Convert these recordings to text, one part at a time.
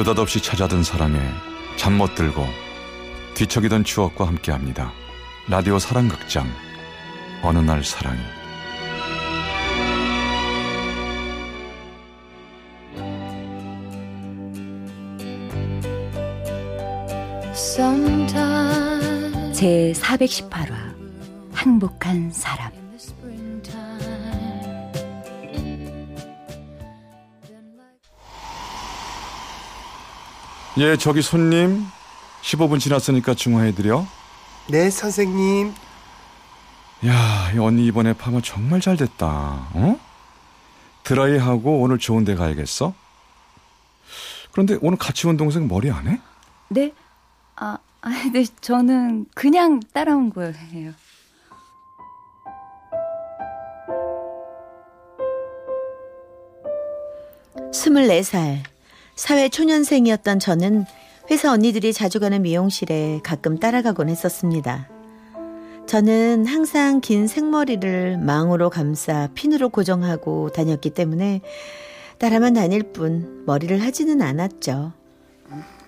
느닷없이 찾아든 사랑에 잠 못 들고 뒤척이던 추억과 함께합니다. 라디오 사랑극장. 어느 날 사랑이. 제 418화 행복한 사람 예 저기 손님 15분 지났으니까 중화해드려 네, 선생님. 야, 이 언니 이번에 파마 정말 잘 됐다. 어? 드라이하고 오늘 좋은 데 가야겠어? 그런데 오늘 같이 온 동생 머리 안 해? 네? 아, 아, 네, 저는 그냥 따라온 거예요. 스물네 살 사회 초년생이었던 저는 회사 언니들이 자주 가는 미용실에 가끔 따라가곤 했었습니다. 저는 항상 긴 생머리를 망으로 감싸 핀으로 고정하고 다녔기 때문에 따라만 다닐 뿐 머리를 하지는 않았죠.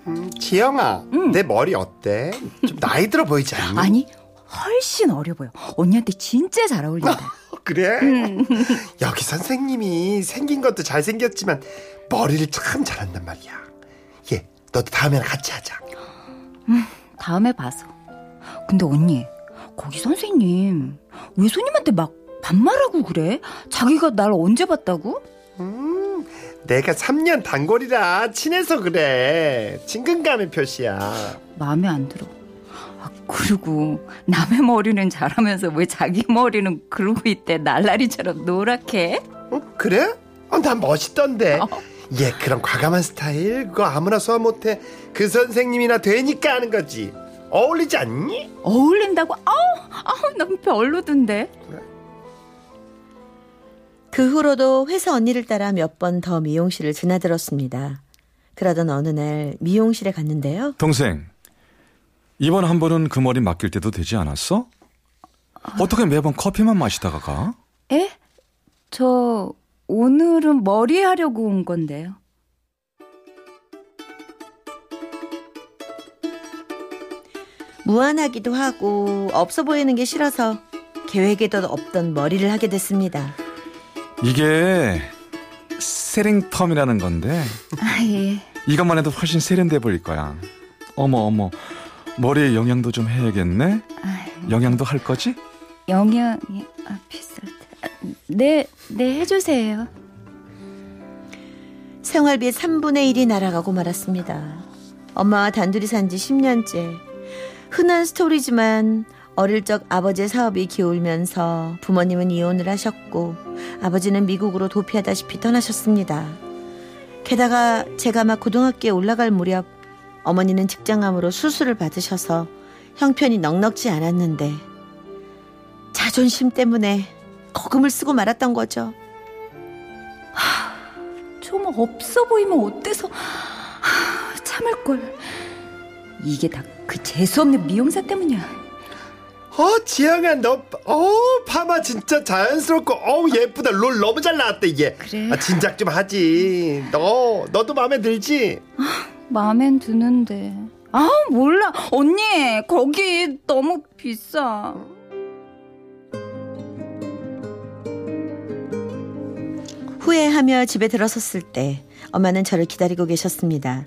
음, 지영아, 내 머리 어때? 좀 나이 들어 보이지 않니? 아니, 훨씬 어려 보여. 언니한테 진짜 잘 어울린다. 그래? 여기 선생님이 생긴 것도 잘생겼지만 머리를 참 잘한단 말이야. 예, 너도 다음에는 같이 하자. 다음에 봐서. 근데 언니, 거기 선생님 왜 손님한테 막 반말하고 그래? 자기가 날 언제 봤다고? 음, 내가 3년 단골이라 친해서 그래. 친근감의 표시야. 마음에 안 들어. 아, 그리고 남의 머리는 잘하면서 왜 자기 머리는 그러고 있대 날라리처럼 노랗게? 어, 그래? 어, 난 멋있던데. 어. 예, 그런 과감한 스타일 그거 아무나 소화 못해. 그 선생님이나 되니까 하는 거지. 어울리지 않니? 어울린다고? 아우, 아우, 난 별로던데. 그 후로도 회사 언니를 따라 몇 번 더 미용실을 지나들었습니다. 그러던 어느 날 미용실에 갔는데요. 동생, 이번 한 번은 그 머리 맡길 때도 되지 않았어? 어떻게 매번 커피만 마시다가 가? 에? 저 오늘은 머리 하려고 온 건데요. 무안하기도 하고 없어 보이는 게 싫어서 계획에도 없던 머리를 하게 됐습니다. 이게 세링펌이라는 건데 아, 예. 이것만 해도 훨씬 세련돼 보일 거야. 어머 어머 머리에 영양도 좀 해야겠네. 영양도 할 거지? 영양이 아, 비쌀 때. 네, 네 해주세요. 생활비 3분의 1이 날아가고 말았습니다. 엄마와 단둘이 산 지 10년째. 흔한 스토리지만 어릴 적 아버지의 사업이 기울면서 부모님은 이혼을 하셨고 아버지는 미국으로 도피하다시피 떠나셨습니다. 게다가 제가 막 고등학교에 올라갈 무렵 어머니는 직장암으로 수술을 받으셔서 형편이 넉넉지 않았는데 자존심 때문에 거금을 쓰고 말았던 거죠. 좀 없어 보이면 어때서 하, 참을 걸. 이게 다 그 재수없는 미용사 때문이야. 어, 지영아, 너, 어, 파마 진짜 자연스럽고, 어우, 예쁘다. 롤 너무 잘 나왔다, 이게. 그래. 아, 진작 좀 하지. 너, 너도 마음에 들지? 마음엔 드는데. 아 몰라 언니 거기 너무 비싸. 후회하며 집에 들어섰을 때 엄마는 저를 기다리고 계셨습니다.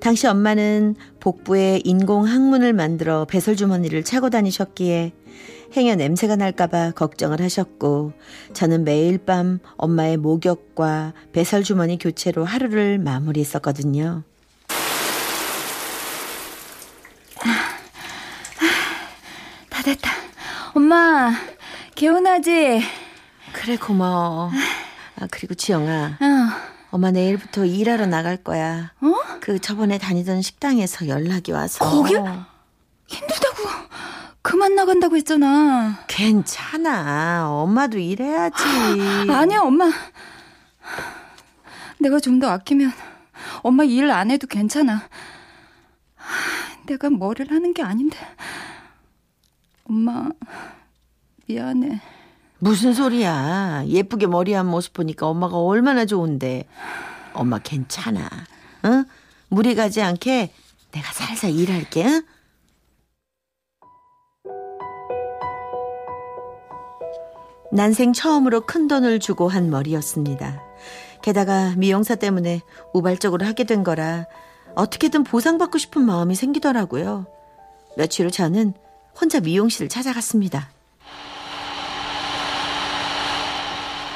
당시 엄마는 복부에 인공 항문을 만들어 배설 주머니를 차고 다니셨기에 행여 냄새가 날까봐 걱정을 하셨고 저는 매일 밤 엄마의 목욕과 배설 주머니 교체로 하루를 마무리했었거든요. 다 됐다. 엄마 개운하지? 그래 고마워. 아 그리고 지영아 어. 엄마 내일부터 일하러 나갈 거야. 어? 그 저번에 다니던 식당에서 연락이 와서 거길? 힘들다고 그만 나간다고 했잖아. 괜찮아. 엄마도 일해야지. 아니야 엄마. 내가 좀 더 아끼면 엄마 일 안 해도 괜찮아. 내가 뭐를 하는 게 아닌데. 엄마 미안해. 무슨 소리야. 예쁘게 머리한 모습 보니까 엄마가 얼마나 좋은데. 엄마 괜찮아. 응? 무리 가지 않게 내가 살살 일할게. 응? 난생 처음으로 큰 돈을 주고 한 머리였습니다. 게다가 미용사 때문에 우발적으로 하게 된 거라 어떻게든 보상받고 싶은 마음이 생기더라고요. 며칠 후 저는 혼자 미용실을 찾아갔습니다.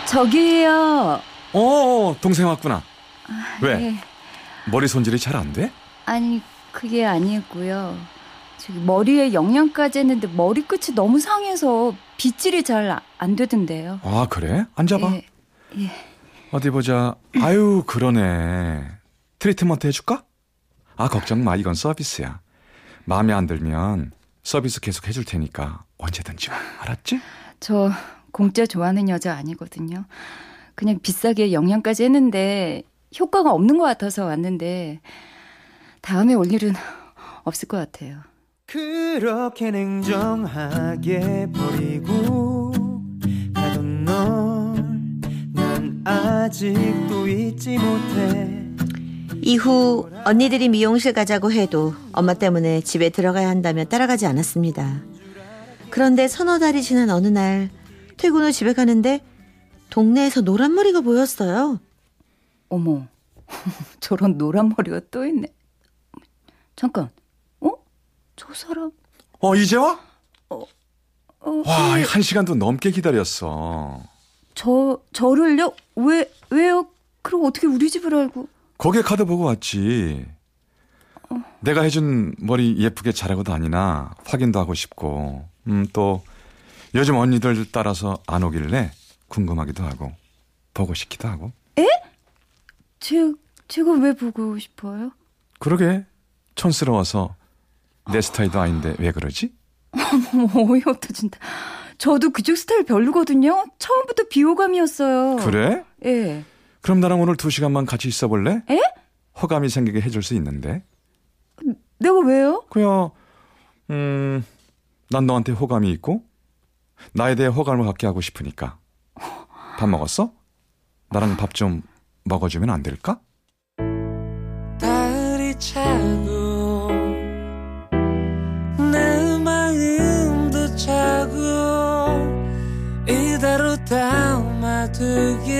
저기요. 어, 동생 왔구나. 왜? 네. 머리 손질이 잘 안 돼? 아니 그게 아니고요. 저기 머리에 영양까지 했는데 머리끝이 너무 상해서 빗질이 잘 안 되던데요. 아, 그래? 앉아봐. 예, 예. 어디 보자. 아유, 그러네. 트리트먼트 해줄까? 아, 걱정 마. 이건 서비스야. 마음에 안 들면 서비스 계속 해줄 테니까 언제든지 와. 알았지? 저 공짜 좋아하는 여자 아니거든요. 그냥 비싸게 영양까지 했는데 효과가 없는 것 같아서 왔는데 다음에 올 일은 없을 것 같아요. 그렇게 냉정하게 버리고 가던 널 난 아직도 잊지 못해 이후 언니들이 미용실 가자고 해도 엄마 때문에 집에 들어가야 한다며 따라가지 않았습니다. 그런데 서너 달이 지난 어느 날 퇴근 후 집에 가는데 동네에서 노란 머리가 보였어요. 어머, 저런 노란 머리가 또 있네. 잠깐, 어? 저 사람, 어, 이제 와? 어, 와, 왜- 한 시간도 넘게 기다렸어. 저, 저를요? 왜, 왜요? 그럼 어떻게 우리 집을 알고? 고객 카드 보고 왔지. 내가 해준 머리 예쁘게 자라고 다니나 확인도 하고 싶고, 음, 또 요즘 언니들 따라서 안 오길래 궁금하기도 하고, 보고 싶기도 하고. 제, 제가 왜 보고 싶어요? 그러게, 촌스러워서 내 스타일도 아닌데 왜 그러지? 진짜. 저도 그쪽 스타일 별로거든요. 처음부터 비호감이었어요. 그래? 예. 그럼 나랑 오늘 두 시간만 같이 있어 볼래? 에? 호감이 생기게 해줄 수 있는데. 내가 왜요? 그야, 음, 난 너한테 호감이 있고, 나에 대해 호감을 갖게 하고 싶으니까. 밥 먹었어? 나랑 밥 좀 먹어주면 안 될까? 달이 차고 내 마음도 차고 이대로 담아두기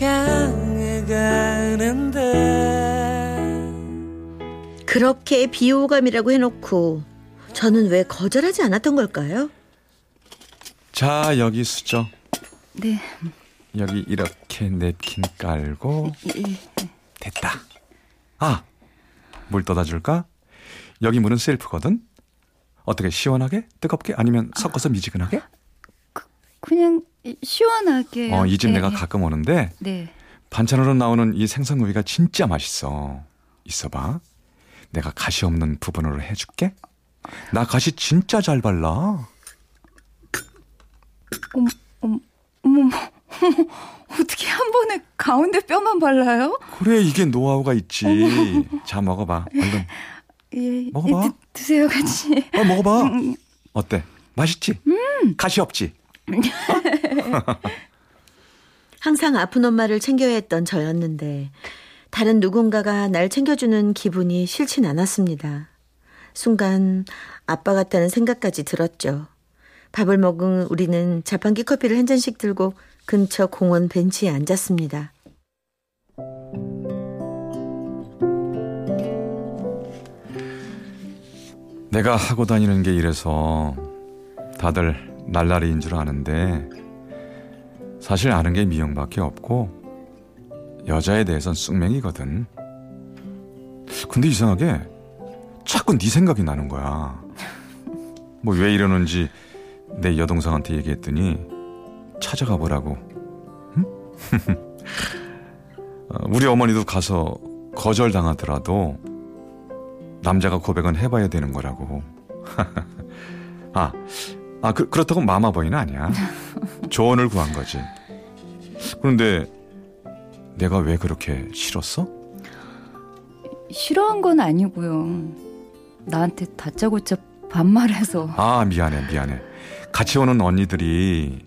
향해 가는데 그렇게 비호감이라고 해놓고 저는 왜 거절하지 않았던 걸까요? 자, 여기 수저. 네. 여기 이렇게 냅킨 깔고, 예. 됐다. 아, 물 떠다 줄까? 여기 물은 셀프거든? 어떻게 시원하게? 뜨겁게? 아니면 섞어서 미지근하게? 그냥 시원하게. 어, 이집 예, 내가 예. 가끔 오는데, 네. 반찬으로 나오는 이 생선구이가 진짜 맛있어. 있어봐. 내가 가시 없는 부분으로 해줄게. 나 가시 진짜 잘 발라. 어머, 어머, 어머, 어떻게 한 번에 가운데 뼈만 발라요? 그래, 이게 노하우가 있지. 자, 먹어봐. 얼른. 예. 먹어봐. 예, 드, 드세요, 같이. 어, 먹어봐. 음. 어때? 맛있지? 가시 없지? 항상 아픈 엄마를 챙겨야 했던 저였는데 다른 누군가가 날 챙겨주는 기분이 싫진 않았습니다. 순간 아빠 같다는 생각까지 들었죠. 밥을 먹은 우리는 자판기 커피를 한 잔씩 들고 근처 공원 벤치에 앉았습니다. 내가 하고 다니는 게 이래서 다들 날라리인 줄 아는데 사실 아는 게 미영밖에 없고 여자에 대해선 쑥맹이거든. 근데 이상하게 자꾸 네 생각이 나는 거야. 뭐 왜 이러는지 내 여동생한테 얘기했더니 찾아가 보라고. 응? 어, 우리 어머니도 가서 거절당하더라도 남자가 고백은 해봐야 되는 거라고. 아, 아 그, 그렇다고 마마보이는 아니야. 조언을 구한 거지. 그런데 내가 왜 그렇게 싫었어? 싫어한 건 아니고요. 나한테 다짜고짜 반말해서. 아 미안해 미안해. 같이 오는 언니들이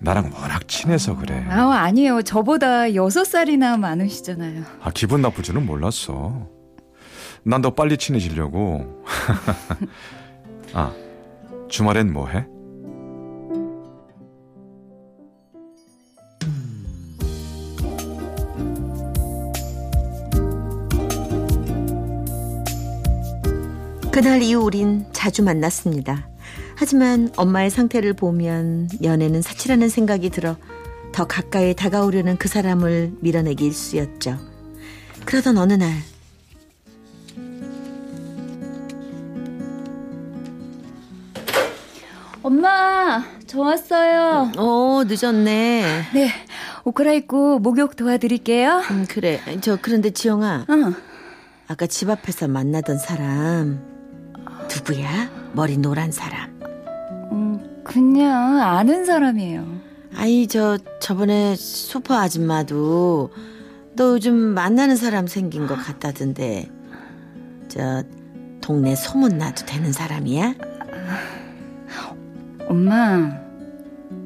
나랑 워낙 친해서 그래. 아, 아니에요. 저보다 여섯 살이나 많으시잖아요. 아, 기분 나쁠 줄은 몰랐어. 난 더 빨리 친해지려고. 아, 주말엔 뭐 해? 그날 이후 우린 자주 만났습니다. 하지만 엄마의 상태를 보면 연애는 사치라는 생각이 들어 더 가까이 다가오려는 그 사람을 밀어내기 일쑤였죠. 그러던 어느 날 엄마, 저 왔어요. 어, 늦었네. 네, 옷 갈아입고 목욕 도와드릴게요. 음, 그래. 저 그런데 지영아, 응. 아까 집 앞에서 만나던 사람 누구야? 머리 노란 사람. 음, 그냥 아는 사람이에요. 아이 저 저번에 소파 아줌마도 너 요즘 만나는 사람 생긴 것 같다던데 저 동네 소문 나도 되는 사람이야? 엄마,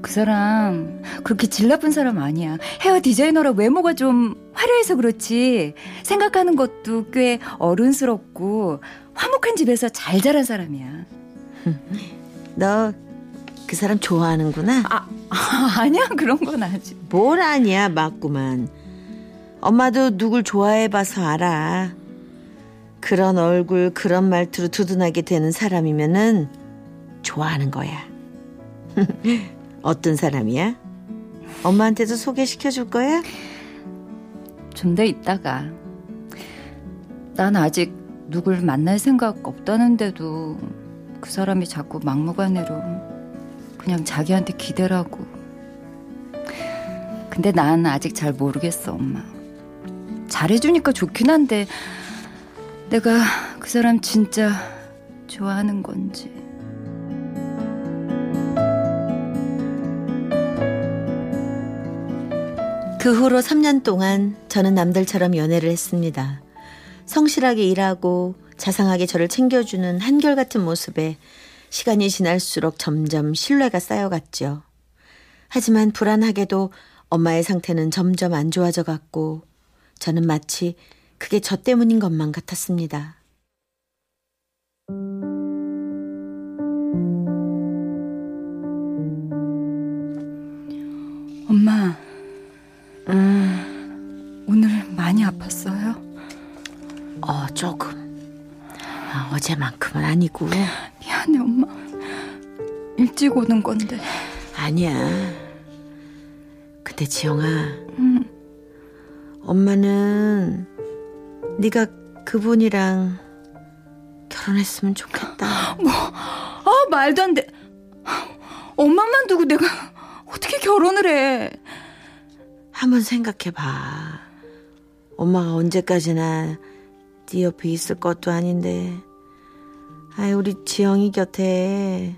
그 사람 그렇게 질 나쁜 사람 아니야. 헤어 디자이너라 외모가 좀 화려해서 그렇지. 생각하는 것도 꽤 어른스럽고 화목한 집에서 잘 자란 사람이야. 너 그 사람 좋아하는구나. 아, 아 니야 그런 건 아직. 뭘 아니야 맞구만. 엄마도 누굴 좋아해봐서 알아. 그런 얼굴 그런 말투로 두둔하게 되는 사람이면은 좋아하는 거야. 어떤 사람이야? 엄마한테도 소개시켜 줄 거야? 좀 더 있다가. 난 아직 누굴 만날 생각 없다는데도 그 사람이 자꾸 막무가내로 그냥 자기한테 기대라고. 근데 난 아직 잘 모르겠어, 엄마. 잘해주니까 좋긴 한데 내가 그 사람 진짜 좋아하는 건지. 그 후로 3년 동안 저는 남들처럼 연애를 했습니다. 성실하게 일하고 자상하게 저를 챙겨주는 한결같은 모습에 시간이 지날수록 점점 신뢰가 쌓여갔죠. 하지만 불안하게도 엄마의 상태는 점점 안 좋아져 갔고 저는 마치 그게 저 때문인 것만 같았습니다. 엄마, 오 조금. 아, 어제만큼은 아니고. 미안해, 엄마. 일찍 오는 건데. 아니야. 근데 지영아, 음, 엄마는 네가 그분이랑 결혼했으면 좋겠다. 아, 말도 안 돼. 엄마만 두고 내가 어떻게 결혼을 해. 한번 생각해 봐. 엄마가 언제까지나 네 옆에 있을 것도 아닌데. 아이 우리 지영이 곁에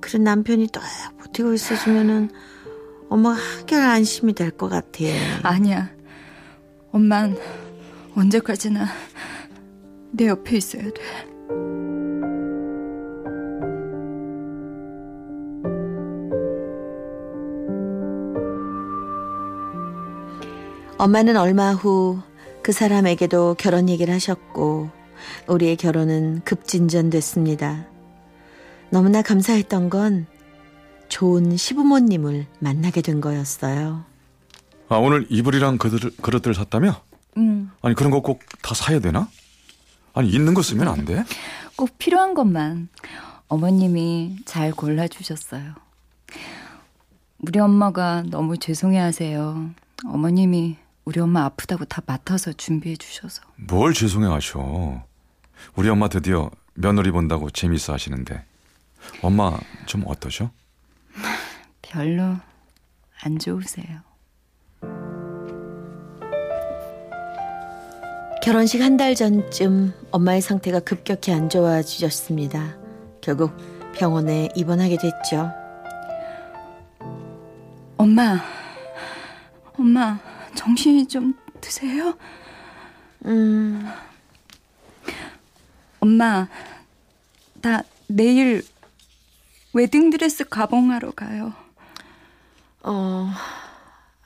그런 남편이 딱 버티고 있어주면은 엄마가 한결 안심이 될 것 같아. 아니야. 엄만 언제까지나 내 옆에 있어야 돼. 엄마는 얼마 후 그 사람에게도 결혼 얘기를 하셨고 우리의 결혼은 급진전됐습니다. 너무나 감사했던 건 좋은 시부모님을 만나게 된 거였어요. 아, 오늘 이불이랑 그릇을, 그릇들 샀다며? 음, 아니, 그런 거 꼭 다 사야 되나? 아니, 있는 거 쓰면 안 돼? 꼭 필요한 것만 어머님이 잘 골라주셨어요. 우리 엄마가 너무 죄송해 하세요. 어머님이 우리 엄마 아프다고 다 맡아서 준비해 주셔서. 뭘 죄송해 하셔. 우리 엄마 드디어 며느리 본다고 재밌어 하시는데. 엄마 좀 어떠셔? 별로 안 좋으세요. 결혼식 한 달 전쯤 엄마의 상태가 급격히 안 좋아지셨습니다. 결국 병원에 입원하게 됐죠. 엄마, 엄마, 정신이 좀 드세요? 음, 엄마, 나 내일 웨딩드레스 가봉하러 가요. 어,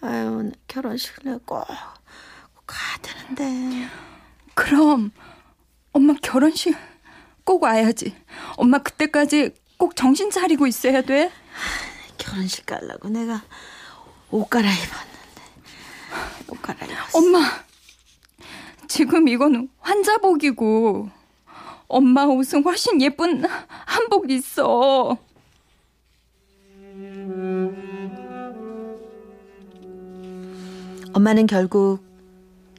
아유, 결혼식을 내가 꼭, 꼭 가야 되는데. 그럼 엄마 결혼식 꼭 와야지. 엄마 그때까지 꼭 정신 차리고 있어야 돼. 결혼식 가려고 내가 옷 갈아입었는데. 옷 갈아입었어. 엄마, 지금 이거는 환자복이고 엄마 옷은 훨씬 예쁜 한복 있어. 엄마는 결국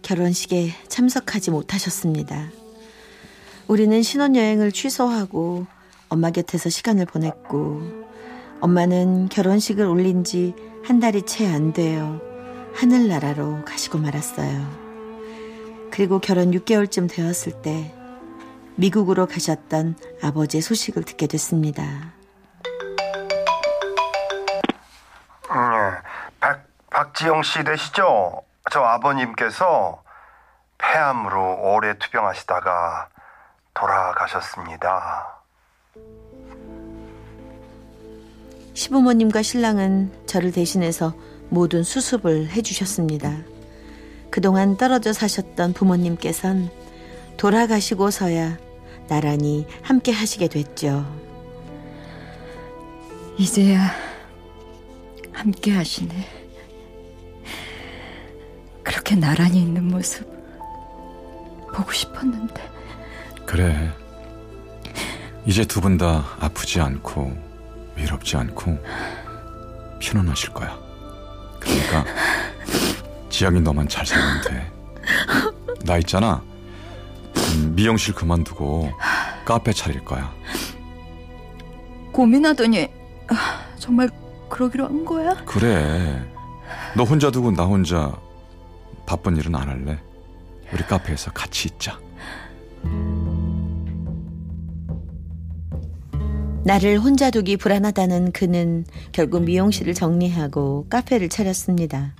결혼식에 참석하지 못하셨습니다. 우리는 신혼여행을 취소하고 엄마 곁에서 시간을 보냈고 엄마는 결혼식을 올린 지 한 달이 채안 되어 하늘나라로 가시고 말았어요. 그리고 결혼 6개월쯤 되었을 때 미국으로 가셨던 아버지의 소식을 듣게 됐습니다. 음, 박, 박지영 씨 되시죠? 저 아버님께서 폐암으로 오래 투병하시다가 돌아가셨습니다. 시부모님과 신랑은 저를 대신해서 모든 수습을 해주셨습니다. 그동안 떨어져 사셨던 부모님께선 돌아가시고서야 나란히 함께 하시게 됐죠. 이제야 함께 하시네. 그렇게 나란히 있는 모습 보고 싶었는데. 그래. 이제 두 분 다 아프지 않고 외롭지 않고 편안하실 거야. 그러니까 지영이 너만 잘 살면 돼. 나 있잖아. 음, 미용실 그만두고 카페 차릴 거야. 고민하더니 아, 정말 그러기로 한 거야? 그래. 너 혼자 두고 나 혼자 바쁜 일은 안 할래. 우리 카페에서 같이 있자. 나를 혼자 두기 불안하다는 그는 결국 미용실을 정리하고 카페를 차렸습니다.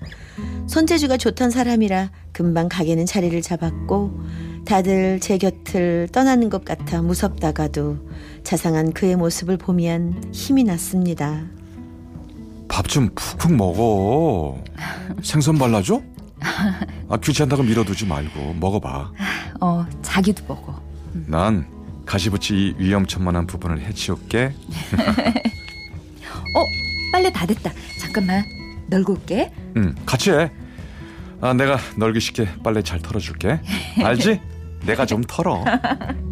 손재주가 좋던 사람이라 금방 가게는 자리를 잡았고 다들 제 곁을 떠나는 것 같아 무섭다가도 자상한 그의 모습을 보면 힘이 났습니다. 밥 좀 푹푹 먹어. 생선 발라줘? 아, 귀찮다고 밀어두지 말고 먹어봐. 어, 자기도 먹어. 난 가시붙이 이 위험천만한 부분을 해치울게. 어, 빨래 다 됐다. 잠깐만. 널고 올게. 응, 같이 해. 아, 내가 널기 쉽게 빨래 잘 털어줄게. 알지? 내가 좀 털어.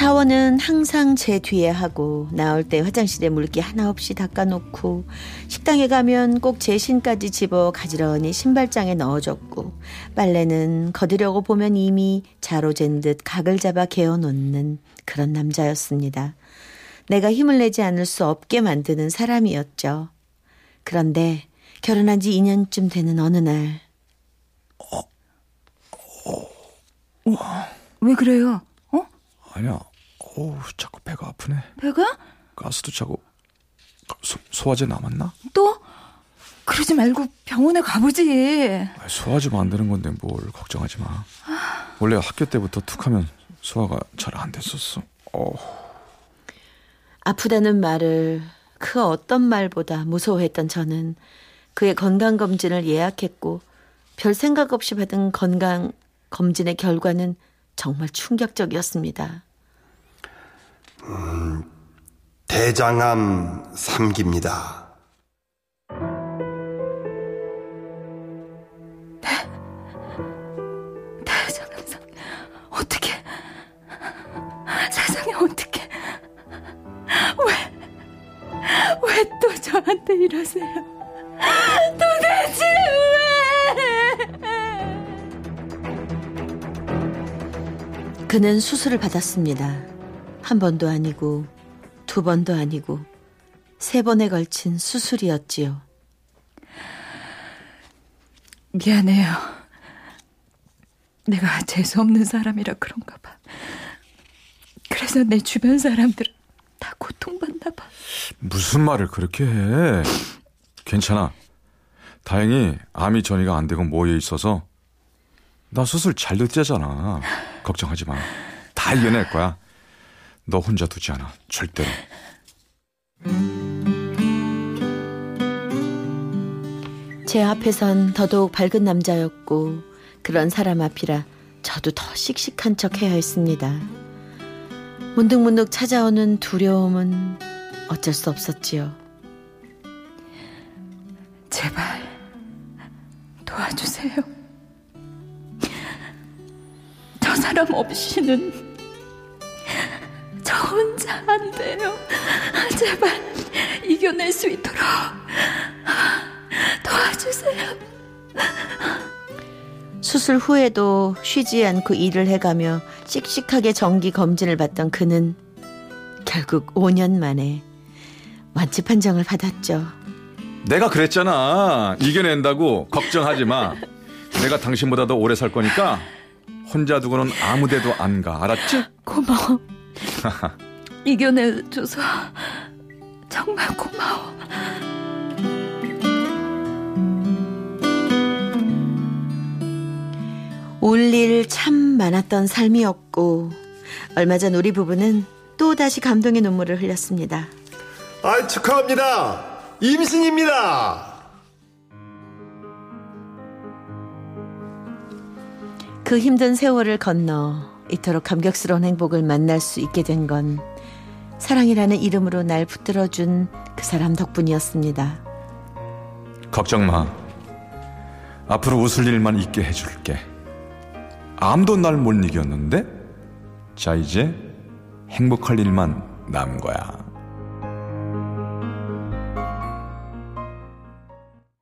샤워는 항상 제 뒤에 하고 나올 때 화장실에 물기 하나 없이 닦아놓고 식당에 가면 꼭 제 신까지 집어 가지런히 신발장에 넣어줬고 빨래는 거두려고 보면 이미 자로 잰 듯 각을 잡아 개어놓는 그런 남자였습니다. 내가 힘을 내지 않을 수 없게 만드는 사람이었죠. 그런데 결혼한 지 2년쯤 되는 어느 날왜 그래요? 어? 아니야. 어우, 자꾸 배가 아프네. 배가? 가스도 차고 소, 소화제 남았나? 또? 그러지 말고 병원에 가보지. 아, 소화제 만드는 건데 뭘 걱정하지 마. 원래 학교 때부터 툭하면 소화가 잘 안 됐었어. 어, 아프다는 말을 그 어떤 말보다 무서워했던 저는 그의 건강 검진을 예약했고 별 생각 없이 받은 건강 검진의 결과는 정말 충격적이었습니다. 대장암 3기입니다. 대장암상 어떻게? 세상에 어떻게? 왜? 왜 또 저한테 이러세요? 도대체 왜? 그는 수술을 받았습니다. 한 번도 아니고 두 번도 아니고 세 번에 걸친 수술이었지요. 미안해요. 내가 재수없는 사람이라 그런가 봐. 그래서 내 주변 사람들은 다 고통받나 봐. 무슨 말을 그렇게 해? 괜찮아. 다행히 암이 전이가 안 되고 모여 있어서 나 수술 잘 됐잖아. 걱정하지 마. 다 이겨낼 거야. 너 혼자 두지 않아. 절대로. 제 앞에선 더더욱 밝은 남자였고 그런 사람 앞이라 저도 더 씩씩한 척 해야 했습니다. 문득문득 찾아오는 두려움은 어쩔 수 없었지요. 제발 도와주세요. 저 사람 없이는 혼자 안 돼요. 제발 이겨낼 수 있도록 도와주세요. 수술 후에도 쉬지 않고 일을 해가며 씩씩하게 정기 검진을 받던 그는 결국 5년 만에 완치 판정을 받았죠. 내가 그랬잖아. 이겨낸다고 걱정하지 마. 내가 당신보다도 오래 살 거니까 혼자 두고는 아무 데도 안 가. 알았지? 고마워. 이겨내줘서 정말 고마워. 올 일 참 많았던 삶이었고 얼마 전 우리 부부는 또 다시 감동의 눈물을 흘렸습니다. 아 축하합니다. 임신입니다. 그 힘든 세월을 건너 이토록 감격스러운 행복을 만날 수 있게 된 건 사랑이라는 이름으로 날 붙들어 준 그 사람 덕분이었습니다. 걱정 마. 앞으로 웃을 일만 있게 해줄게. 아무도 날 못 이겼는데? 자, 이제 행복할 일만 남은 거야.